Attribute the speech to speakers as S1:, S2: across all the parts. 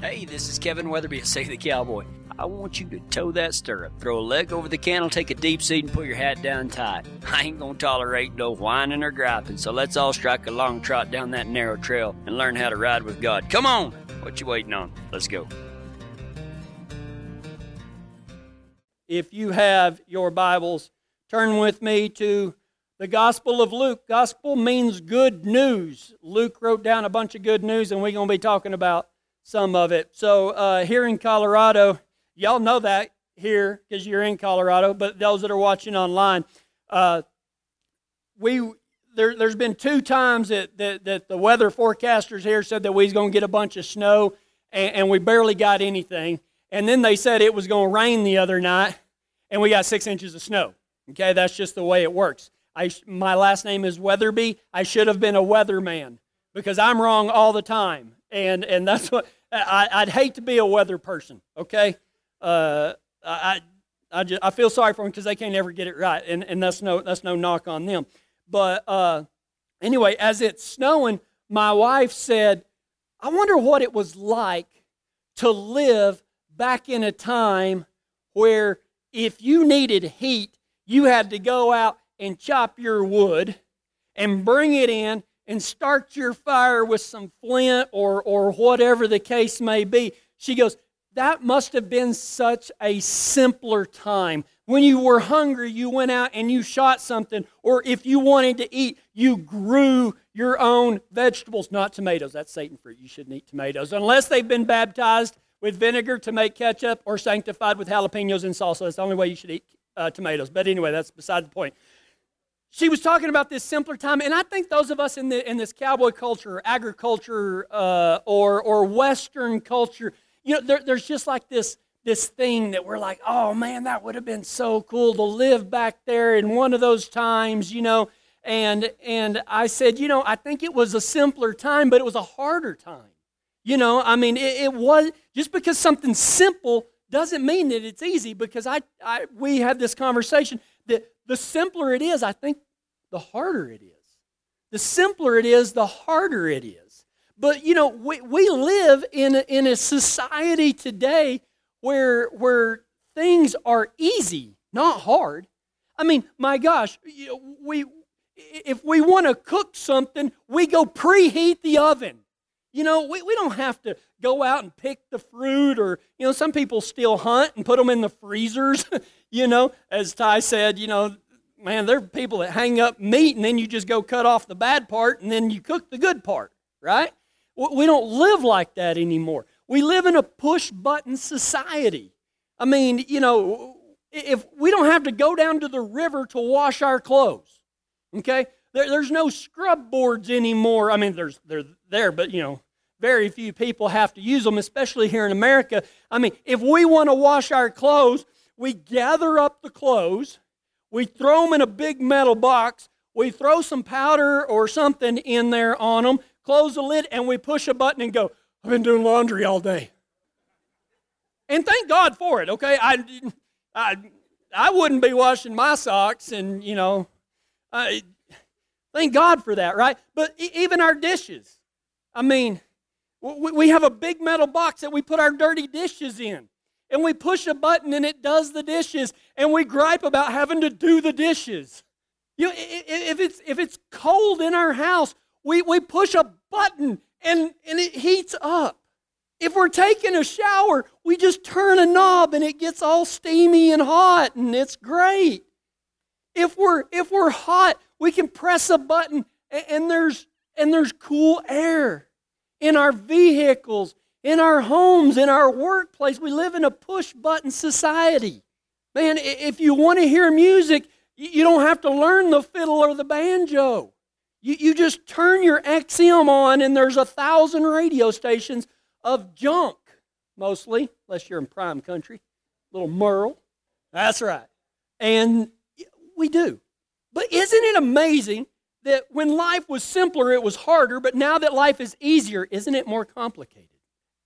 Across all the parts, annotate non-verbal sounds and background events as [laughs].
S1: Hey, this is Kevin Weatherby, Save the Cowboy. I want you to toe that stirrup, throw a leg over the cantle, take a deep seat, and put your hat down tight. [laughs] I ain't gonna tolerate no whining or griping, so let's all strike a long trot down that narrow trail and learn how to ride with God. Come on! What you waiting on? Let's go.
S2: If you have your Bibles, turn with me to the Gospel of Luke. Gospel means good news. Luke wrote down a bunch of good news, and we're to be talking about some of it. So, uh, here in Colorado, y'all know that here because you're in Colorado, but those that are watching online, uh, we there, has been two times that, that, that, the weather forecasters here said that we was going to get a bunch of snow, and, and we barely got anything. And then they said it was going to rain the other night, and we got six inches of snow. Okay, that's just the way it works. I, my last name is Weatherby. I should have been a weatherman because I'm wrong all the time, and and that's what I, would hate to be a weather person. Okay, uh, I I just I feel sorry for them because they can't ever get it right, and and that's no that's no knock on them. But uh, anyway, as it's snowing, my wife said, "I wonder what it was like to live back in a time where if you needed heat, you had to go out and chop your wood and bring it in and start your fire with some flint or, or whatever the case may be. She goes, That must have been such a simpler time. When you were hungry, you went out and you shot something, or if you wanted to eat, you grew your own vegetables, not tomatoes. That's Satan fruit. You shouldn't eat tomatoes unless they've been baptized with vinegar to make ketchup or sanctified with jalapenos and salsa. That's the only way you should eat uh, tomatoes. But anyway, that's beside the point she was talking about this simpler time, and I think those of us in, the, in this cowboy culture, agriculture, uh, or, or Western culture, you know, there, there's just like this, this thing that we're like, oh man, that would have been so cool to live back there in one of those times, you know. And, and I said, you know, I think it was a simpler time, but it was a harder time. You know, I mean, it, it was just because something's simple doesn't mean that it's easy because I, I we had this conversation that the simpler it is, I think the harder it is. The simpler it is, the harder it is. But you know, we, we live in a, in a society today where where things are easy, not hard. I mean, my gosh, we if we want to cook something, we go preheat the oven. You know, we, we don't have to go out and pick the fruit or, you know, some people still hunt and put them in the freezers. [laughs] you know, as Ty said, you know, man, there are people that hang up meat and then you just go cut off the bad part and then you cook the good part, right? We don't live like that anymore. We live in a push button society. I mean, you know, if we don't have to go down to the river to wash our clothes, okay? There, there's no scrub boards anymore. I mean, there's they're there, but you know, very few people have to use them, especially here in America. I mean, if we want to wash our clothes, we gather up the clothes, we throw them in a big metal box, we throw some powder or something in there on them, close the lid, and we push a button and go, I've been doing laundry all day. And thank God for it, okay? I, I, I wouldn't be washing my socks, and, you know, I, thank God for that, right? But even our dishes. I mean, we have a big metal box that we put our dirty dishes in and we push a button and it does the dishes and we gripe about having to do the dishes. You know, if it's if it's cold in our house, we, we push a button and, and it heats up. If we're taking a shower, we just turn a knob and it gets all steamy and hot and it's great. If we're if we're hot, we can press a button and, and there's and there's cool air in our vehicles in our homes, in our workplace. We live in a push button society. Man, if you want to hear music, you don't have to learn the fiddle or the banjo. You, you just turn your XM on, and there's a thousand radio stations of junk, mostly, unless you're in prime country. Little Merle. That's right. And we do. But isn't it amazing that when life was simpler, it was harder, but now that life is easier, isn't it more complicated?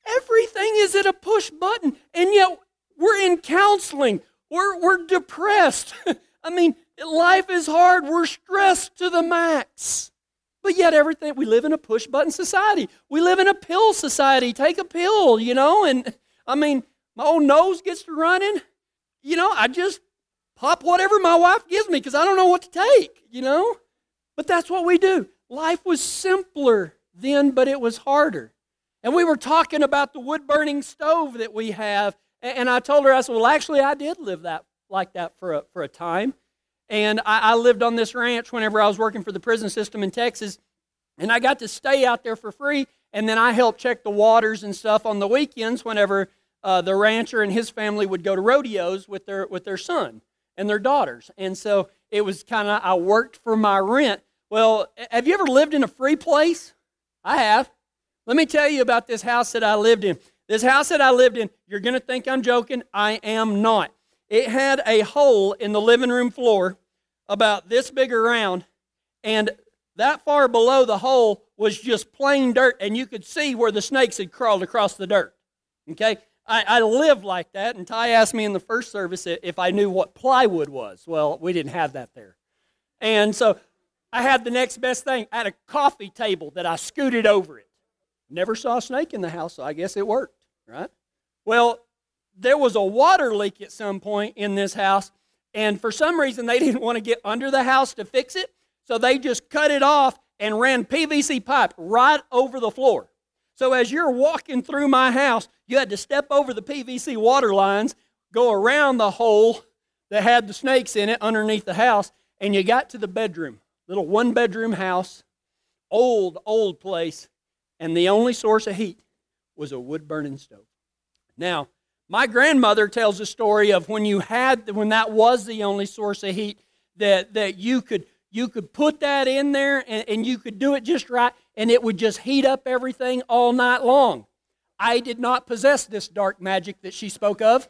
S2: Everything is at a push button, and yet we're in counseling. We're, we're depressed. [laughs] I mean, life is hard. We're stressed to the max. But yet, everything, we live in a push button society. We live in a pill society. Take a pill, you know? And I mean, my old nose gets to running. You know, I just pop whatever my wife gives me because I don't know what to take, you know? But that's what we do. Life was simpler then, but it was harder. And we were talking about the wood burning stove that we have. And I told her, I said, well, actually, I did live that like that for a, for a time. And I, I lived on this ranch whenever I was working for the prison system in Texas. And I got to stay out there for free. And then I helped check the waters and stuff on the weekends whenever uh, the rancher and his family would go to rodeos with their, with their son and their daughters. And so it was kind of, I worked for my rent. Well, have you ever lived in a free place? I have. Let me tell you about this house that I lived in. This house that I lived in, you're going to think I'm joking. I am not. It had a hole in the living room floor about this big around, and that far below the hole was just plain dirt, and you could see where the snakes had crawled across the dirt. Okay? I, I lived like that, and Ty asked me in the first service if I knew what plywood was. Well, we didn't have that there. And so I had the next best thing. I had a coffee table that I scooted over it. Never saw a snake in the house, so I guess it worked, right? Well, there was a water leak at some point in this house, and for some reason they [laughs] didn't want to get under the house to fix it, so they just cut it off and ran PVC pipe right over the floor. So as you're walking through my house, you had to step over the PVC water lines, go around the hole that had the snakes in it underneath the house, and you got to the bedroom. Little one bedroom house, old, old place, and the only source of heat was a wood burning stove. Now, my grandmother tells a story of when you had when that was the only source of heat that, that you could you could put that in there and, and you could do it just right and it would just heat up everything all night long. I did not possess this dark magic that she spoke of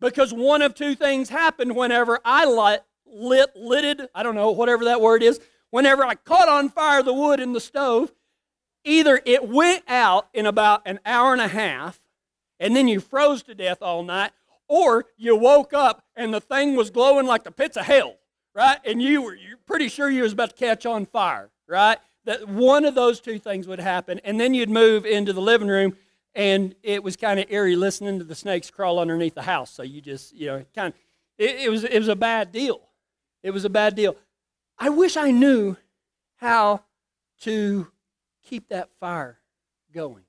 S2: because one of two things happened whenever I lit, lit lidded, I don't know, whatever that word is, whenever I caught on fire the wood in the stove, either it went out in about an hour and a half and then you froze to death all night, or you woke up and the thing was glowing like the pits of hell, right? And you were you're pretty sure you was about to catch on fire, right? That one of those two things would happen, and then you'd move into the living room, and it was kind of eerie listening to the snakes crawl underneath the house. So you just, you know, kind of, it, it was it was a bad deal. It was a bad deal. I wish I knew how to keep that fire going.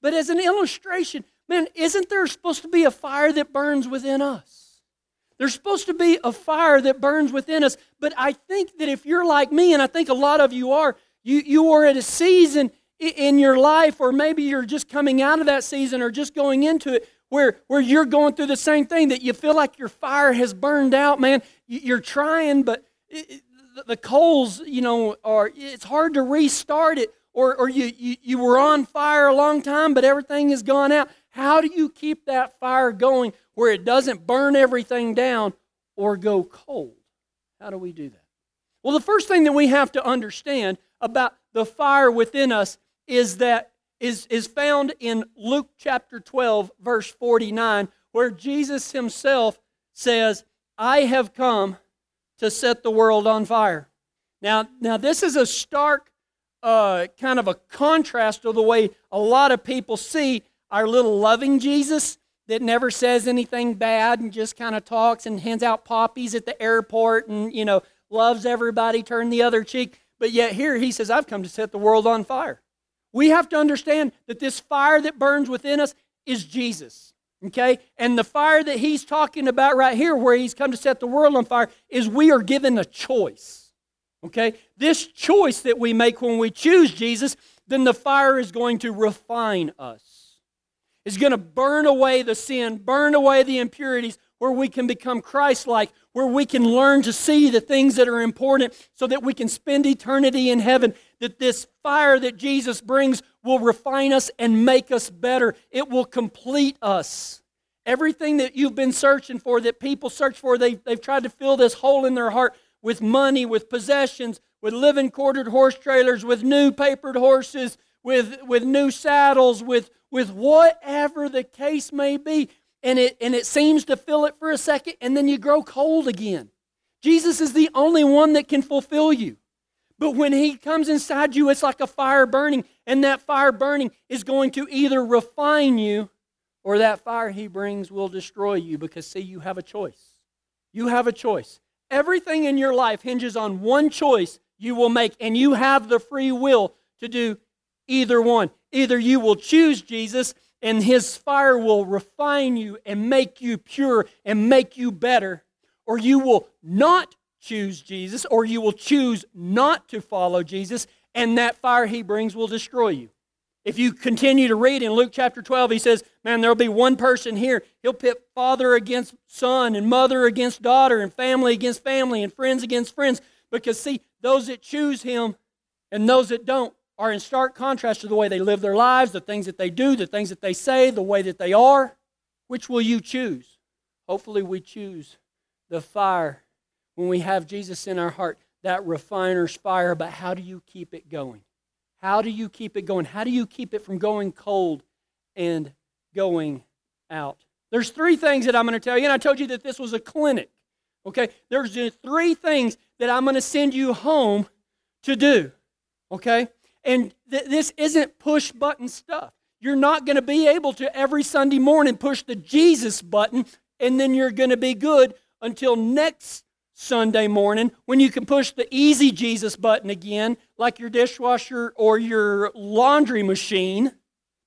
S2: But as an illustration, man, isn't there supposed to be a fire that burns within us? There's supposed to be a fire that burns within us. But I think that if you're like me, and I think a lot of you are, you, you are at a season in your life, or maybe you're just coming out of that season or just going into it, where, where you're going through the same thing that you feel like your fire has burned out, man. You're trying, but it, the coals, you know, are it's hard to restart it or, or you, you, you were on fire a long time, but everything has gone out. How do you keep that fire going where it doesn't burn everything down or go cold? How do we do that? Well, the first thing that we have to understand about the fire within us is that is, is found in Luke chapter 12, verse 49, where Jesus himself says, I have come to set the world on fire. Now, now this is a stark uh, kind of a contrast to the way a lot of people see our little loving Jesus that never says anything bad and just kind of talks and hands out poppies at the airport and, you know, loves everybody, turn the other cheek. But yet here he says, I've come to set the world on fire. We have to understand that this fire that burns within us is Jesus. Okay? And the fire that he's talking about right here, where he's come to set the world on fire, is we are given a choice. Okay? This choice that we make when we choose Jesus, then the fire is going to refine us. It's going to burn away the sin, burn away the impurities, where we can become Christ like, where we can learn to see the things that are important so that we can spend eternity in heaven. That this fire that Jesus brings will refine us and make us better, it will complete us. Everything that you've been searching for, that people search for, they've, they've tried to fill this hole in their heart with money, with possessions, with living quartered horse trailers, with new papered horses, with, with new saddles, with, with whatever the case may be. And it, and it seems to fill it for a second, and then you grow cold again. Jesus is the only one that can fulfill you. But when He comes inside you, it's like a fire burning, and that fire burning is going to either refine you or that fire He brings will destroy you because, see, you have a choice. You have a choice. Everything in your life hinges on one choice you will make, and you have the free will to do either one. Either you will choose Jesus and his fire will refine you and make you pure and make you better, or you will not choose Jesus, or you will choose not to follow Jesus, and that fire he brings will destroy you. If you continue to read in Luke chapter 12, he says, Man, there'll be one person here. He'll pit father against son, and mother against daughter, and family against family, and friends against friends. Because, see, those that choose him and those that don't are in stark contrast to the way they live their lives, the things that they do, the things that they say, the way that they are. Which will you choose? Hopefully, we choose the fire when we have Jesus in our heart, that refiner's fire. But how do you keep it going? How do you keep it going? How do you keep it from going cold and going out? There's three things that I'm going to tell you, and I told you that this was a clinic. Okay? There's three things that I'm going to send you home to do. Okay? And th- this isn't push button stuff. You're not going to be able to every Sunday morning push the Jesus button and then you're going to be good until next Sunday morning when you can push the easy Jesus button again, like your dishwasher or your laundry machine.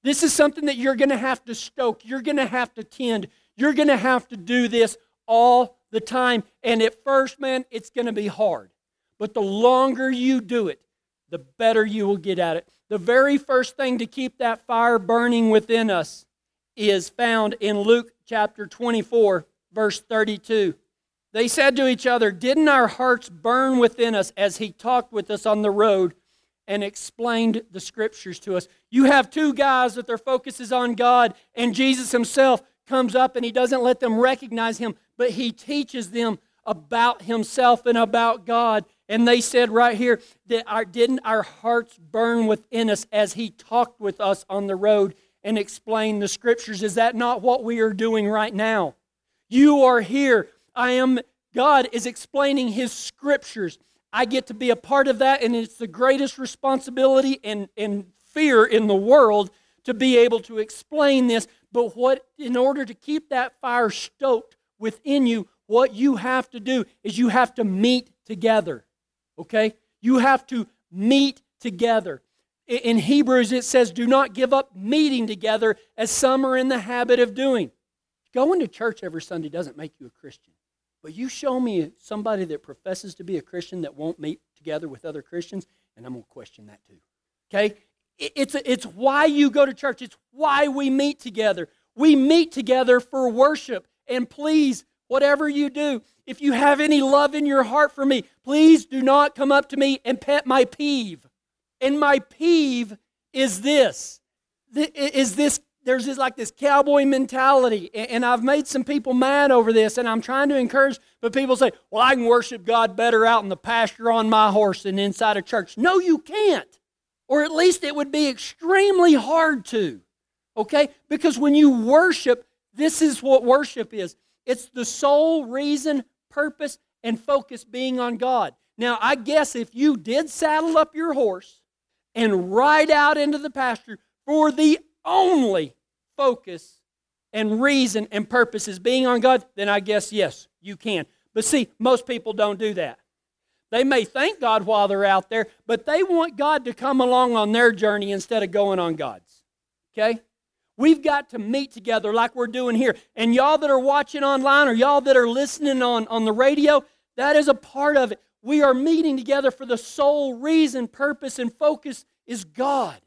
S2: This is something that you're going to have to stoke. You're going to have to tend. You're going to have to do this all the time. And at first, man, it's going to be hard. But the longer you do it, the better you will get at it. The very first thing to keep that fire burning within us is found in Luke chapter 24, verse 32. They said to each other, Didn't our hearts burn within us as he talked with us on the road and explained the scriptures to us? You have two guys that their focus is on God, and Jesus himself comes up and he doesn't let them recognize him, but he teaches them about himself and about God. And they said right here that our, didn't our hearts burn within us as he talked with us on the road and explained the scriptures? Is that not what we are doing right now? You are here. I am, God is explaining his scriptures. I get to be a part of that, and it's the greatest responsibility and, and fear in the world to be able to explain this. But what, in order to keep that fire stoked within you, what you have to do is you have to meet together. Okay? You have to meet together. In Hebrews, it says, Do not give up meeting together as some are in the habit of doing. Going to church every Sunday doesn't make you a Christian. But you show me somebody that professes to be a Christian that won't meet together with other Christians, and I'm going to question that too. Okay? It's, it's why you go to church, it's why we meet together. We meet together for worship. And please, whatever you do, if you have any love in your heart for me, please do not come up to me and pet my peeve. And my peeve is this. Is this there's this like this cowboy mentality and i've made some people mad over this and i'm trying to encourage but people say well i can worship god better out in the pasture on my horse than inside a church. No you can't or at least it would be extremely hard to okay? Because when you worship this is what worship is. It's the sole reason purpose, and focus being on God. Now, I guess if you did saddle up your horse and ride out into the pasture for the only focus and reason and purpose is being on God, then I guess yes, you can. But see, most people don't do that. They may thank God while they're out there, but they want God to come along on their journey instead of going on God's. Okay? We've got to meet together like we're doing here. And y'all that are watching online or y'all that are listening on, on the radio, that is a part of it. We are meeting together for the sole reason, purpose, and focus is God.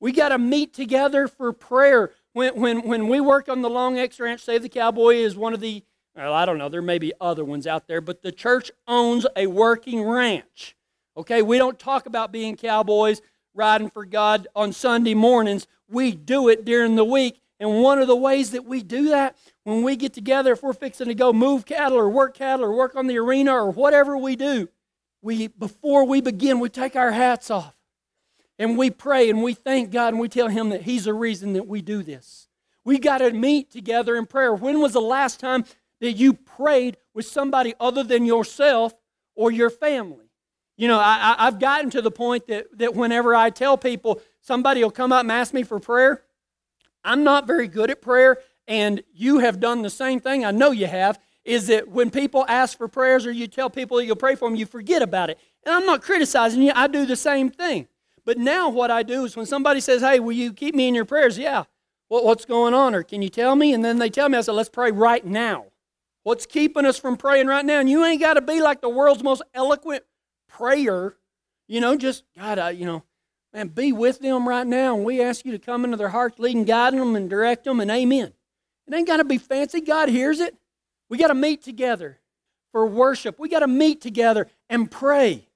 S2: We got to meet together for prayer. When, when, when we work on the Long X Ranch, Save the Cowboy is one of the, well, I don't know, there may be other ones out there, but the church owns a working ranch. Okay, we don't talk about being cowboys riding for God on Sunday mornings we do it during the week. And one of the ways that we do that, when we get together, if we're fixing to go move cattle or work cattle or work on the arena or whatever we do, we before we begin, we take our hats off and we pray and we thank God and we tell Him that He's the reason that we do this. We got to meet together in prayer. When was the last time that you prayed with somebody other than yourself or your family? You know, I, I've gotten to the point that, that whenever I tell people, somebody will come up and ask me for prayer, I'm not very good at prayer, and you have done the same thing. I know you have. Is that when people ask for prayers or you tell people that you'll pray for them, you forget about it. And I'm not criticizing you, I do the same thing. But now what I do is when somebody says, Hey, will you keep me in your prayers? Yeah. Well, what's going on? Or can you tell me? And then they tell me, I said, Let's pray right now. What's keeping us from praying right now? And you ain't got to be like the world's most eloquent prayer. You know, just, God, I, you know, man, be with them right now. And we ask you to come into their hearts, lead and guide them and direct them, and amen. It ain't got to be fancy. God hears it. We got to meet together for worship. We got to meet together and pray.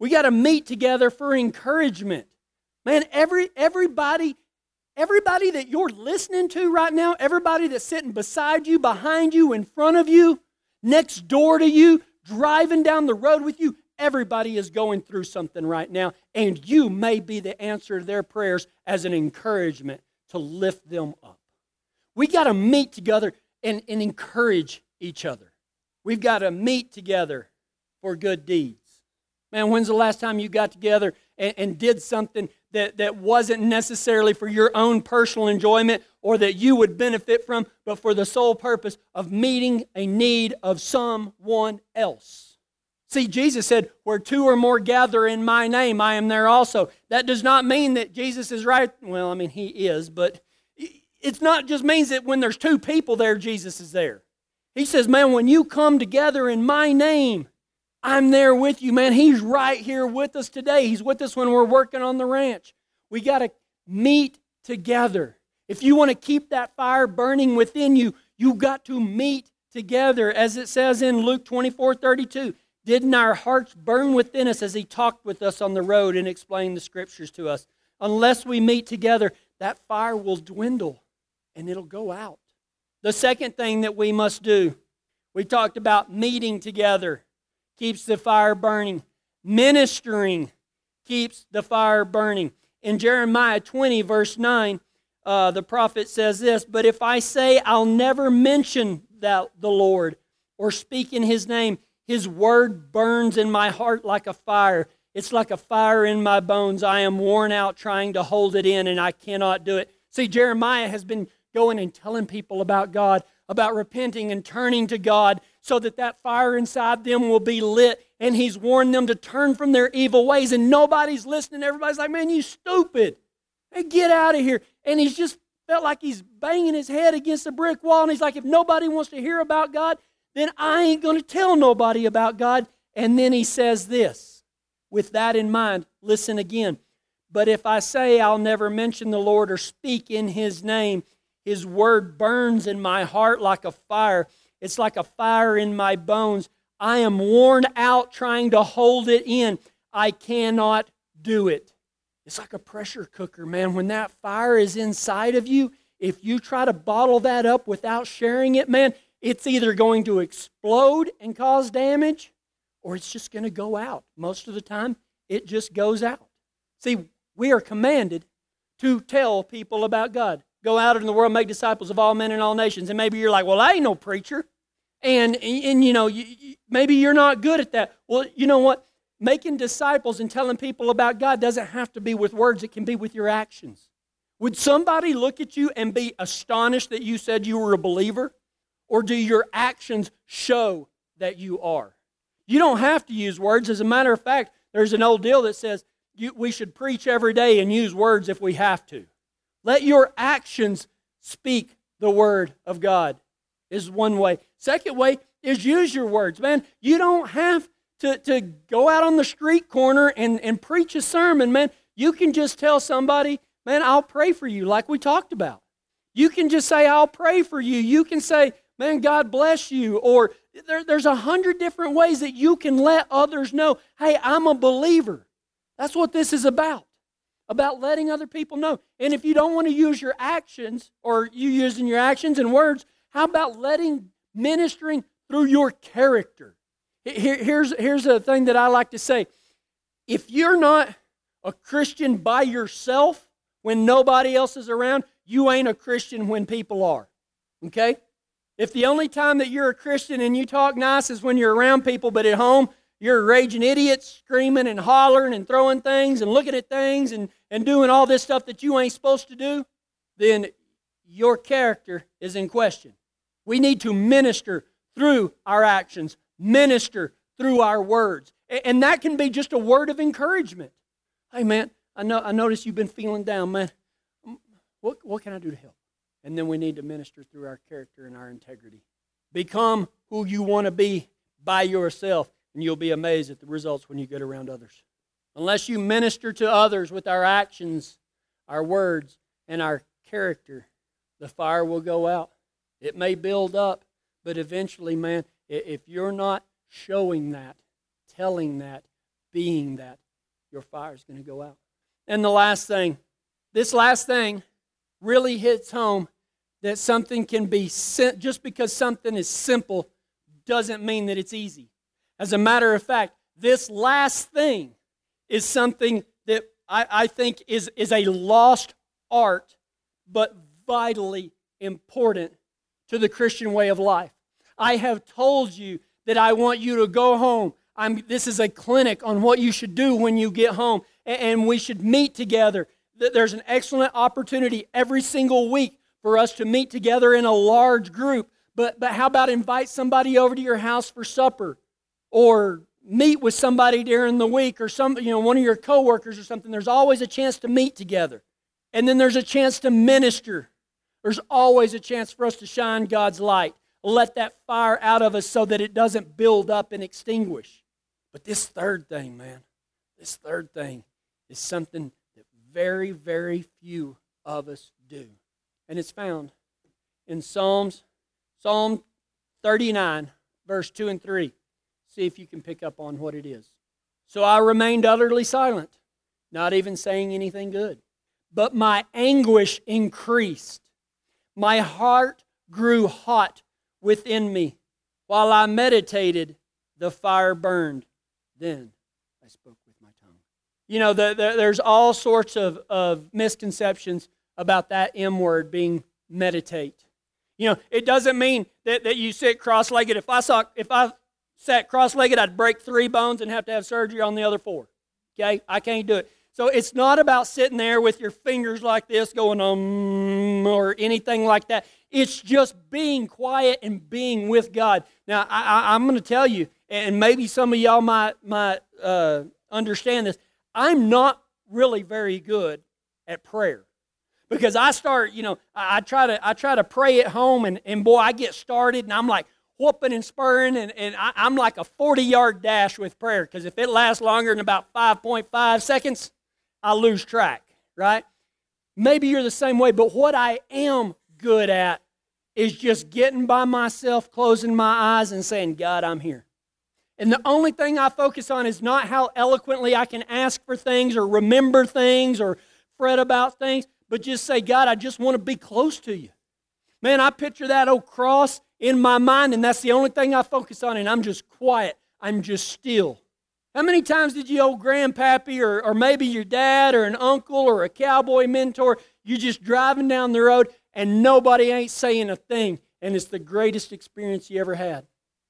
S2: We got to meet together for encouragement. Man, every everybody everybody that you're listening to right now, everybody that's sitting beside you, behind you, in front of you, next door to you, driving down the road with you, everybody is going through something right now, and you may be the answer to their prayers as an encouragement to lift them up. We got to meet together and, and encourage each other. We've got to meet together for good deeds. Man, when's the last time you got together and, and, did something that, that wasn't necessarily for your own personal enjoyment or that you would benefit from, but for the sole purpose of meeting a need of someone else? See, Jesus said, Where two or more gather in my name, I am there also. That does not mean that Jesus is right. Well, I mean, he is, but it's not just means that when there's two people there, Jesus is there. He says, Man, when you come together in my name, I'm there with you, man. He's right here with us today. He's with us when we're working on the ranch. We got to meet together. If you want to keep that fire burning within you, you've got to meet together. As it says in Luke 24 32, didn't our hearts burn within us as he talked with us on the road and explained the scriptures to us? Unless we meet together, that fire will dwindle and it'll go out. The second thing that we must do, we talked about meeting together keeps the fire burning. Ministering keeps the fire burning. In Jeremiah 20, verse 9, uh, the prophet says this But if I say I'll never mention that, the Lord or speak in his name, his word burns in my heart like a fire. It's like a fire in my bones. I am worn out trying to hold it in, and I cannot do it. See, Jeremiah has been going and telling people about God, about repenting and turning to God, so that that fire inside them will be lit. And he's warned them to turn from their evil ways. And nobody's listening. Everybody's like, man, you stupid. Hey, get out of here. And he's just felt like he's banging his head against a brick wall. And he's like, if nobody wants to hear about God, then I ain't going to tell nobody about God. And then he says this with that in mind, listen again. But if I say I'll never mention the Lord or speak in his name, his word burns in my heart like a fire it's like a fire in my bones. I am worn out trying to hold it in. I cannot do it. It's like a pressure cooker, man. When that fire is inside of you, if you try to bottle that up without sharing it, man, it's either going to explode and cause damage or it's just going to go out. Most of the time, it just goes out. See, we are commanded to tell people about God. Go out in the world, make disciples of all men and all nations. And maybe you're like, well, I ain't no preacher. And, and you know, you, maybe you're not good at that. Well, you know what? Making disciples and telling people about God doesn't have to be with words, it can be with your actions. Would somebody look at you and be astonished that you said you were a believer? Or do your actions show that you are? You don't have to use words. As a matter of fact, there's an old deal that says you, we should preach every day and use words if we have to. Let your actions speak the word of God, is one way. Second way is use your words. Man, you don't have to, to go out on the street corner and, and preach a sermon, man. You can just tell somebody, man, I'll pray for you, like we talked about. You can just say, I'll pray for you. You can say, man, God bless you. Or there, there's a hundred different ways that you can let others know, hey, I'm a believer. That's what this is about about letting other people know. And if you don't want to use your actions or you using your actions and words, how about letting ministering through your character? Here, here's, here's a thing that I like to say. If you're not a Christian by yourself when nobody else is around, you ain't a Christian when people are. Okay? If the only time that you're a Christian and you talk nice is when you're around people, but at home you're raging idiot screaming and hollering and throwing things and looking at things and, and doing all this stuff that you ain't supposed to do, then your character is in question. We need to minister through our actions, minister through our words. And that can be just a word of encouragement. Hey, man, I, know, I notice you've been feeling down, man. What, what can I do to help? And then we need to minister through our character and our integrity. Become who you want to be by yourself, and you'll be amazed at the results when you get around others. Unless you minister to others with our actions, our words, and our character, the fire will go out. It may build up, but eventually, man, if you're not showing that, telling that, being that, your fire is going to go out. And the last thing, this last thing really hits home that something can be, just because something is simple doesn't mean that it's easy. As a matter of fact, this last thing is something that I, I think is, is a lost art, but vitally important to the Christian way of life. I have told you that I want you to go home. I'm, this is a clinic on what you should do when you get home, and, and we should meet together. There's an excellent opportunity every single week for us to meet together in a large group. But, but how about invite somebody over to your house for supper? Or meet with somebody during the week or some, you know, one of your coworkers or something. There's always a chance to meet together. And then there's a chance to minister. There's always a chance for us to shine God's light let that fire out of us so that it doesn't build up and extinguish. But this third thing, man, this third thing is something that very, very few of us do. And it's found in Psalms, Psalm 39, verse 2 and 3. See if you can pick up on what it is. So I remained utterly silent, not even saying anything good. But my anguish increased. My heart grew hot within me. While I meditated, the fire burned. Then I spoke with my tongue. You know, the, the, there's all sorts of, of misconceptions about that M word being meditate. You know, it doesn't mean that, that you sit cross legged. If I saw if I sat cross legged, I'd break three bones and have to have surgery on the other four. Okay? I can't do it. So it's not about sitting there with your fingers like this going um or anything like that. It's just being quiet and being with God. Now, I, am going to tell you, and maybe some of y'all might, might uh, understand this. I'm not really very good at prayer because I start, you know, I, I, try to I try to pray at home, and, and boy, I get started, and I'm like whooping and spurring, and, and I, I'm like a 40 yard dash with prayer because if it lasts longer than about 5.5 seconds, I lose track, right? Maybe you're the same way, but what I am good at is just getting by myself, closing my eyes, and saying, God, I'm here. And the only thing I focus on is not how eloquently I can ask for things or remember things or fret about things, but just say, God, I just want to be close to you. Man, I picture that old cross in my mind, and that's the only thing I focus on, and I'm just quiet. I'm just still. How many times did you old grandpappy or, or maybe your dad or an uncle or a cowboy mentor, you just driving down the road and nobody ain't saying a thing, and it's the greatest experience you ever had?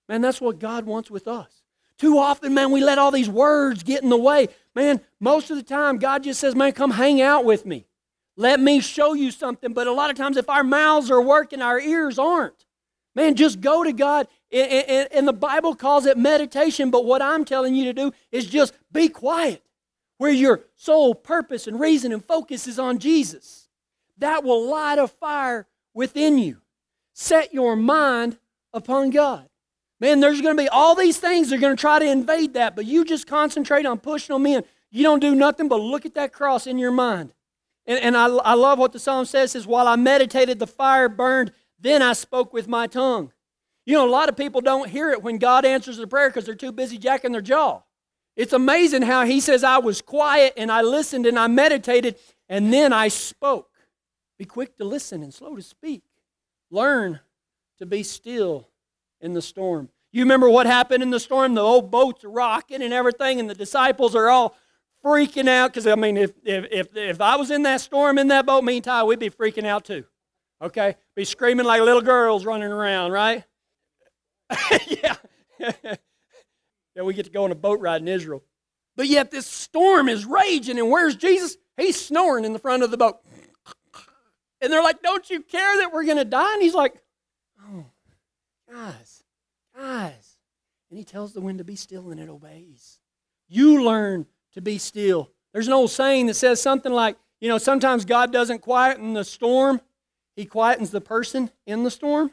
S2: Man, that's what God wants with us. Too often, man, we let all these words get in the way. Man, most of the time, God just says, man, come hang out with me. Let me show you something. But a lot of times, if our mouths are working, our ears aren't. Man, just go to God. And the Bible calls it meditation, but what I'm telling you to do is just be quiet, where your sole purpose and reason and focus is on Jesus. That will light a fire within you. Set your mind upon God. Man, there's going to be all these things that are going to try to invade that, but you just concentrate on pushing them in. You don't do nothing but look at that cross in your mind. And, and I, I love what the psalm says, is while I meditated, the fire burned then I spoke with my tongue. You know, a lot of people don't hear it when God answers the prayer because they're too busy jacking their jaw. It's amazing how he says, I was quiet and I listened and I meditated and then I spoke. Be quick to listen and slow to speak. Learn to be still in the storm. You remember what happened in the storm? The old boats rocking and everything, and the disciples are all freaking out because, I mean, if, if, if, if I was in that storm in that boat, me and Ty, we'd be freaking out too. Okay? Be screaming like little girls running around, right? [laughs] yeah. [laughs] Yeah, we get to go on a boat ride in Israel. But yet this storm is raging, and where's Jesus? He's snoring in the front of the boat. And they're like, Don't you care that we're going to die? And he's like, Oh, guys, guys. And he tells the wind to be still, and it obeys. You learn to be still. There's an old saying that says something like, you know, sometimes God doesn't quieten the storm, He quietens the person in the storm.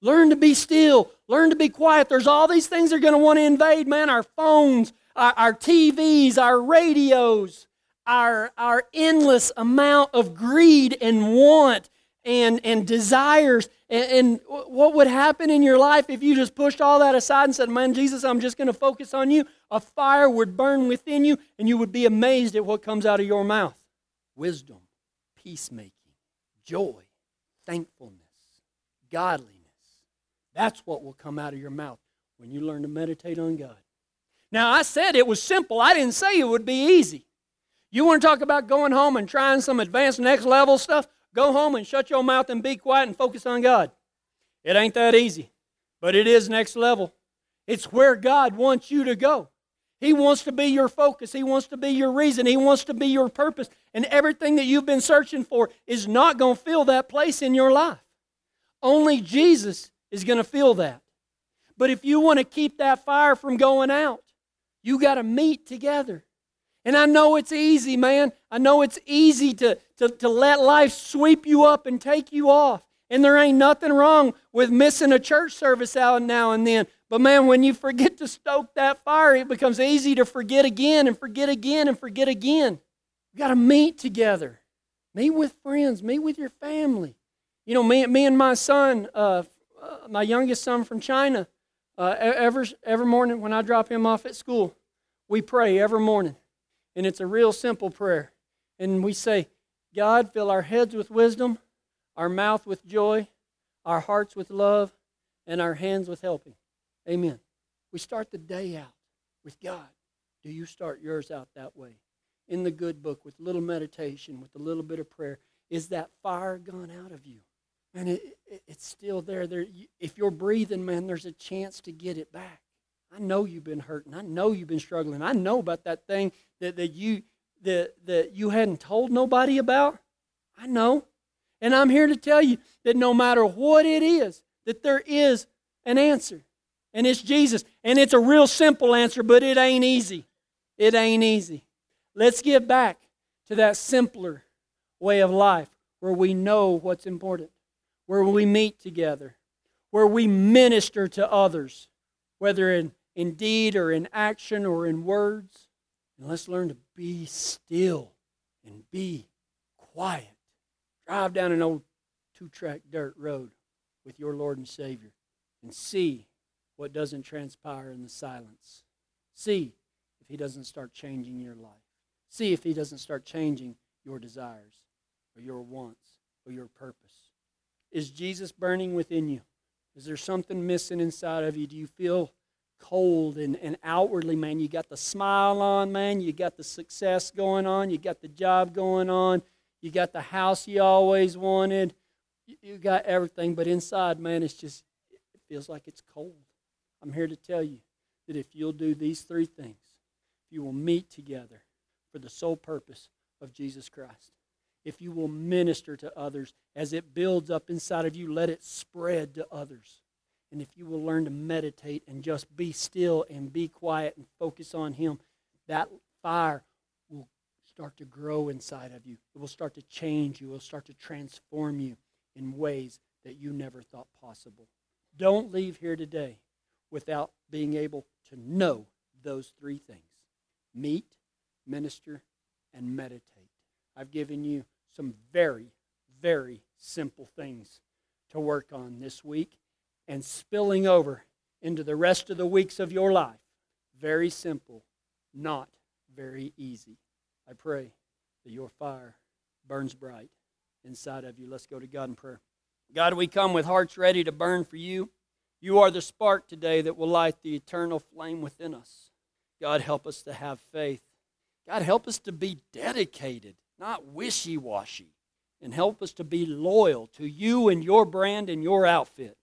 S2: Learn to be still. Learn to be quiet. There's all these things that are going to want to invade, man. Our phones, our, our TVs, our radios, our, our endless amount of greed and want and, and desires. And, and what would happen in your life if you just pushed all that aside and said, Man, Jesus, I'm just going to focus on you? A fire would burn within you, and you would be amazed at what comes out of your mouth wisdom, peacemaking, joy, thankfulness, godliness. That's what will come out of your mouth when you learn to meditate on God. Now, I said it was simple. I didn't say it would be easy. You want to talk about going home and trying some advanced next level stuff? Go home and shut your mouth and be quiet and focus on God. It ain't that easy, but it is next level. It's where God wants you to go. He wants to be your focus. He wants to be your reason. He wants to be your purpose. And everything that you've been searching for is not going to fill that place in your life. Only Jesus is going to fill that. But if you want to keep that fire from going out, you got to meet together. And I know it's easy, man. I know it's easy to, to, to let life sweep you up and take you off. And there ain't nothing wrong with missing a church service out now and then. But man, when you forget to stoke that fire, it becomes easy to forget again and forget again and forget again. You got to meet together. Meet with friends. Meet with your family. You know, me, me and my son, uh, uh, my youngest son from China, uh, every, every morning when I drop him off at school, we pray every morning. And it's a real simple prayer. And we say, God, fill our heads with wisdom, our mouth with joy, our hearts with love, and our hands with helping. Amen. We start the day out with God. Do you start yours out that way? In the good book, with a little meditation, with a little bit of prayer. Is that fire gone out of you? And it, it, it's still there. There, if you're breathing, man, there's a chance to get it back. I know you've been hurting. I know you've been struggling. I know about that thing that, that you that, that you hadn't told nobody about. I know. And I'm here to tell you that no matter what it is, that there is an answer. And it's Jesus. And it's a real simple answer, but it ain't easy. It ain't easy. Let's get back to that simpler way of life where we know what's important, where we meet together, where we minister to others, whether in in deed or in action or in words. And let's learn to be still and be quiet. Drive down an old two track dirt road with your Lord and Savior and see what doesn't transpire in the silence. See if He doesn't start changing your life. See if He doesn't start changing your desires or your wants or your purpose. Is Jesus burning within you? Is there something missing inside of you? Do you feel cold and, and outwardly, man, you got the smile on, man. You got the success going on. You got the job going on. You got the house you always wanted. You, you got everything. But inside, man, it's just, it feels like it's cold. I'm here to tell you that if you'll do these three things, if you will meet together for the sole purpose of Jesus Christ, if you will minister to others as it builds up inside of you, let it spread to others and if you will learn to meditate and just be still and be quiet and focus on Him, that fire will start to grow inside of you. It will start to change you. It will start to transform you in ways that you never thought possible. Don't leave here today without being able to know those three things meet, minister, and meditate. I've given you some very, very simple things to work on this week and spilling over into the rest of the weeks of your life. Very simple, not very easy. I pray that your fire burns bright inside of you. Let's go to God in prayer. God, we come with hearts ready to burn for you. You are the spark today that will light the eternal flame within us. God, help us to have faith. God, help us to be dedicated, not wishy washy. And help us to be loyal to you and your brand and your outfit.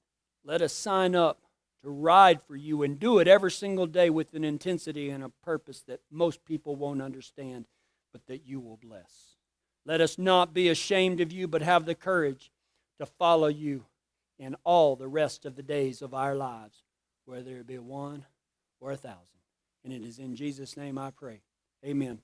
S2: Let us sign up to ride for you and do it every single day with an intensity and a purpose that most people won't understand, but that you will bless. Let us not be ashamed of you, but have the courage to follow you in all the rest of the days of our lives, whether it be one or a thousand. And it is in Jesus' name I pray. Amen.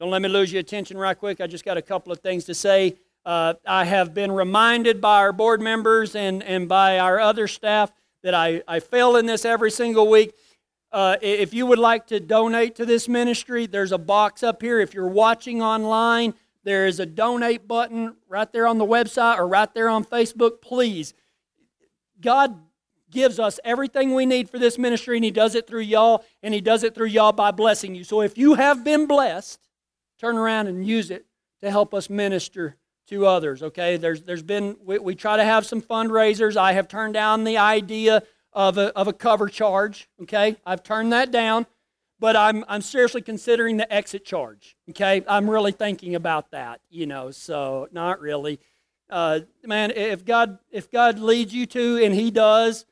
S2: Don't let me lose your attention right quick. I just got a couple of things to say. Uh, I have been reminded by our board members and, and by our other staff that I, I fail in this every single week. Uh, if you would like to donate to this ministry, there's a box up here. If you're watching online, there is a donate button right there on the website or right there on Facebook. Please, God gives us everything we need for this ministry, and He does it through y'all, and He does it through y'all by blessing you. So if you have been blessed, turn around and use it to help us minister to others. Okay, there's there's been we, we try to have some fundraisers. I have turned down the idea of a of a cover charge. Okay, I've turned that down, but I'm I'm seriously considering the exit charge. Okay, I'm really thinking about that. You know, so not really. Uh, man, if God if God leads you to, and He does,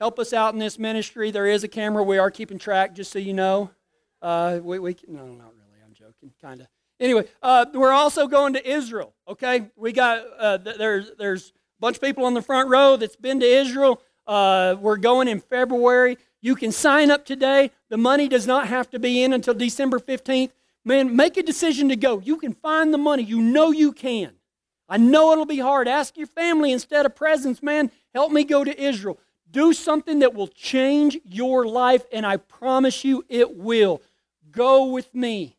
S2: help us out in this ministry. There is a camera. We are keeping track, just so you know. Uh, we, we no, not really. I'm joking, kind of. Anyway, uh, we're also going to Israel. Okay, we got uh, there's there's a bunch of people on the front row that's been to Israel. Uh, we're going in February. You can sign up today. The money does not have to be in until December 15th. Man, make a decision to go. You can find the money. You know you can. I know it'll be hard. Ask your family instead of presents, man. Help me go to Israel. Do something that will change your life, and I promise you it will. Go with me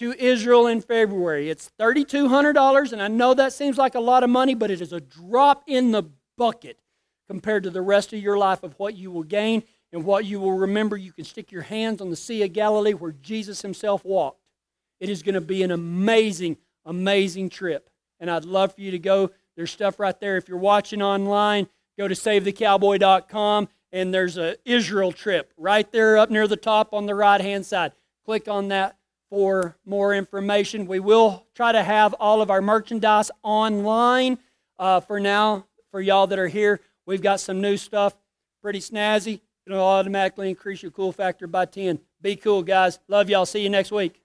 S2: to Israel in February. It's $3,200, and I know that seems like a lot of money, but it is a drop in the bucket compared to the rest of your life of what you will gain and what you will remember. You can stick your hands on the Sea of Galilee where Jesus himself walked. It is going to be an amazing, amazing trip. And I'd love for you to go. There's stuff right there. If you're watching online, go to savethecowboy.com and there's a Israel trip right there up near the top on the right hand side. Click on that for more information. We will try to have all of our merchandise online uh, for now. For y'all that are here, we've got some new stuff, pretty snazzy. It'll automatically increase your cool factor by 10. Be cool, guys. Love y'all. See you next week.